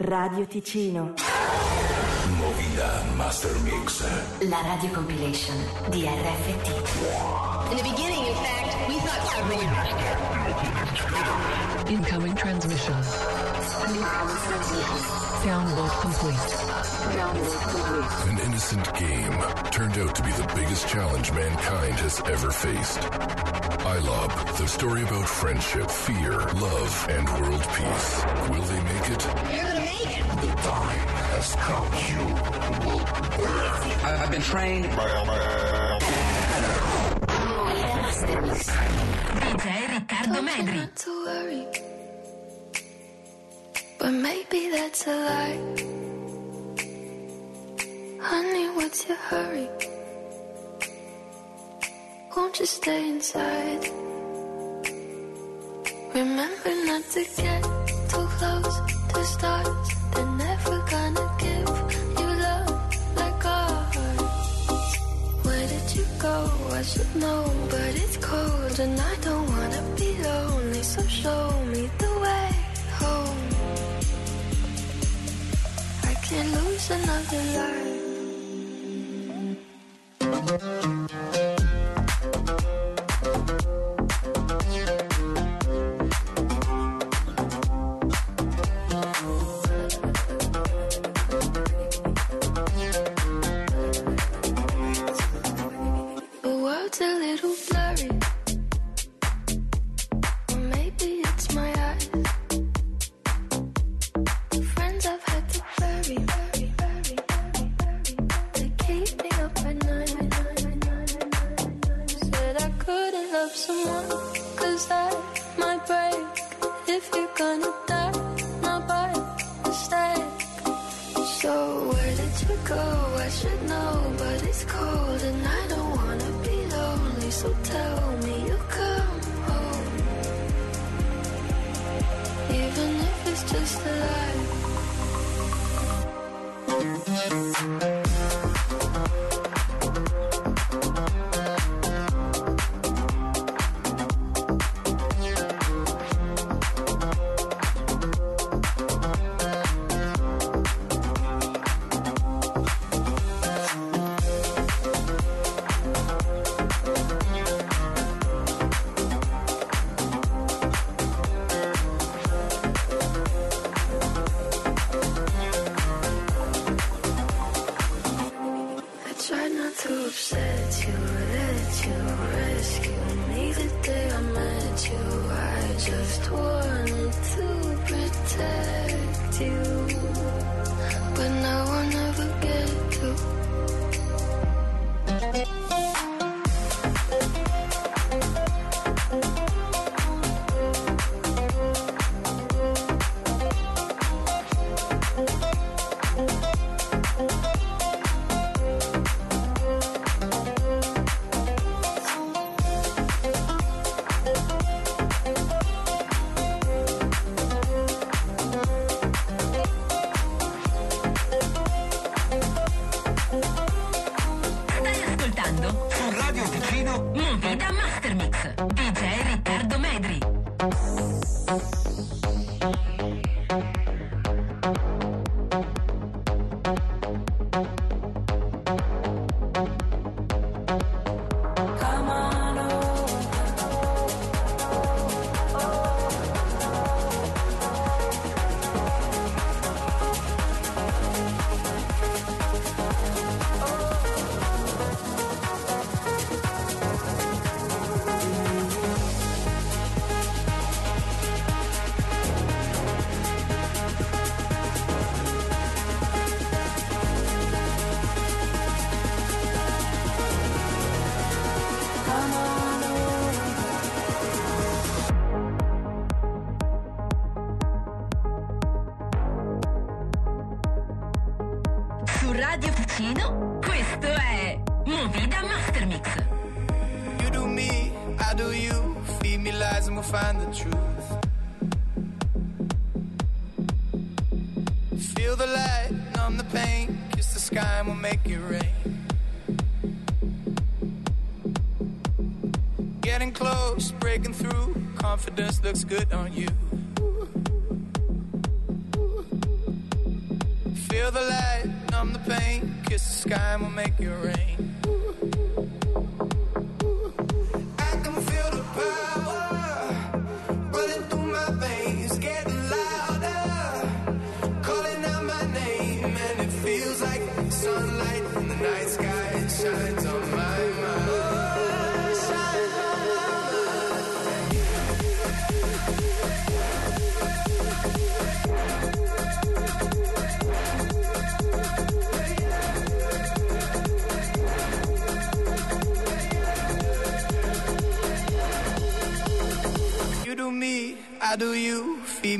Radio Ticino. Movida Master Mix. La radio compilation di RFT. In the beginning, in fact, we thought submarine. Incoming transmission. Download complete. An innocent game turned out to be the biggest challenge mankind has ever faced. ILOB, the story about friendship, fear, love, and world peace. Will they make it? You're gonna make it. I've been trained. Movida Master Mix. DJ Riccardo Medri. Not to worry, but maybe that's a lie. Honey, what's your hurry? Won't you stay inside? Remember not to get too close to stars. Know, but it's cold and I don't wanna be lonely. So show me the way home. I can't lose another life. I should know, but it's cold and I don't wanna be lonely. So tell me you'll come home, even if it's just a lie. Upset you, let you rescue me the day I met you. I just wanted to protect you, Su Radio Ticino, questo è Movida Master Mix. You do me, I do you. Feed me lies and we'll find the truth. Feel the light, numb the pain. Kiss the sky and we'll make it rain. Getting close, breaking through. Confidence looks good on you. Feel the light, numb the pain, kiss the sky and we'll make it rain. I can feel the power running through my veins, getting louder, calling out my name, and it feels like sunlight in the night sky. It shines on my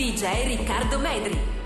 DJ Riccardo Medri.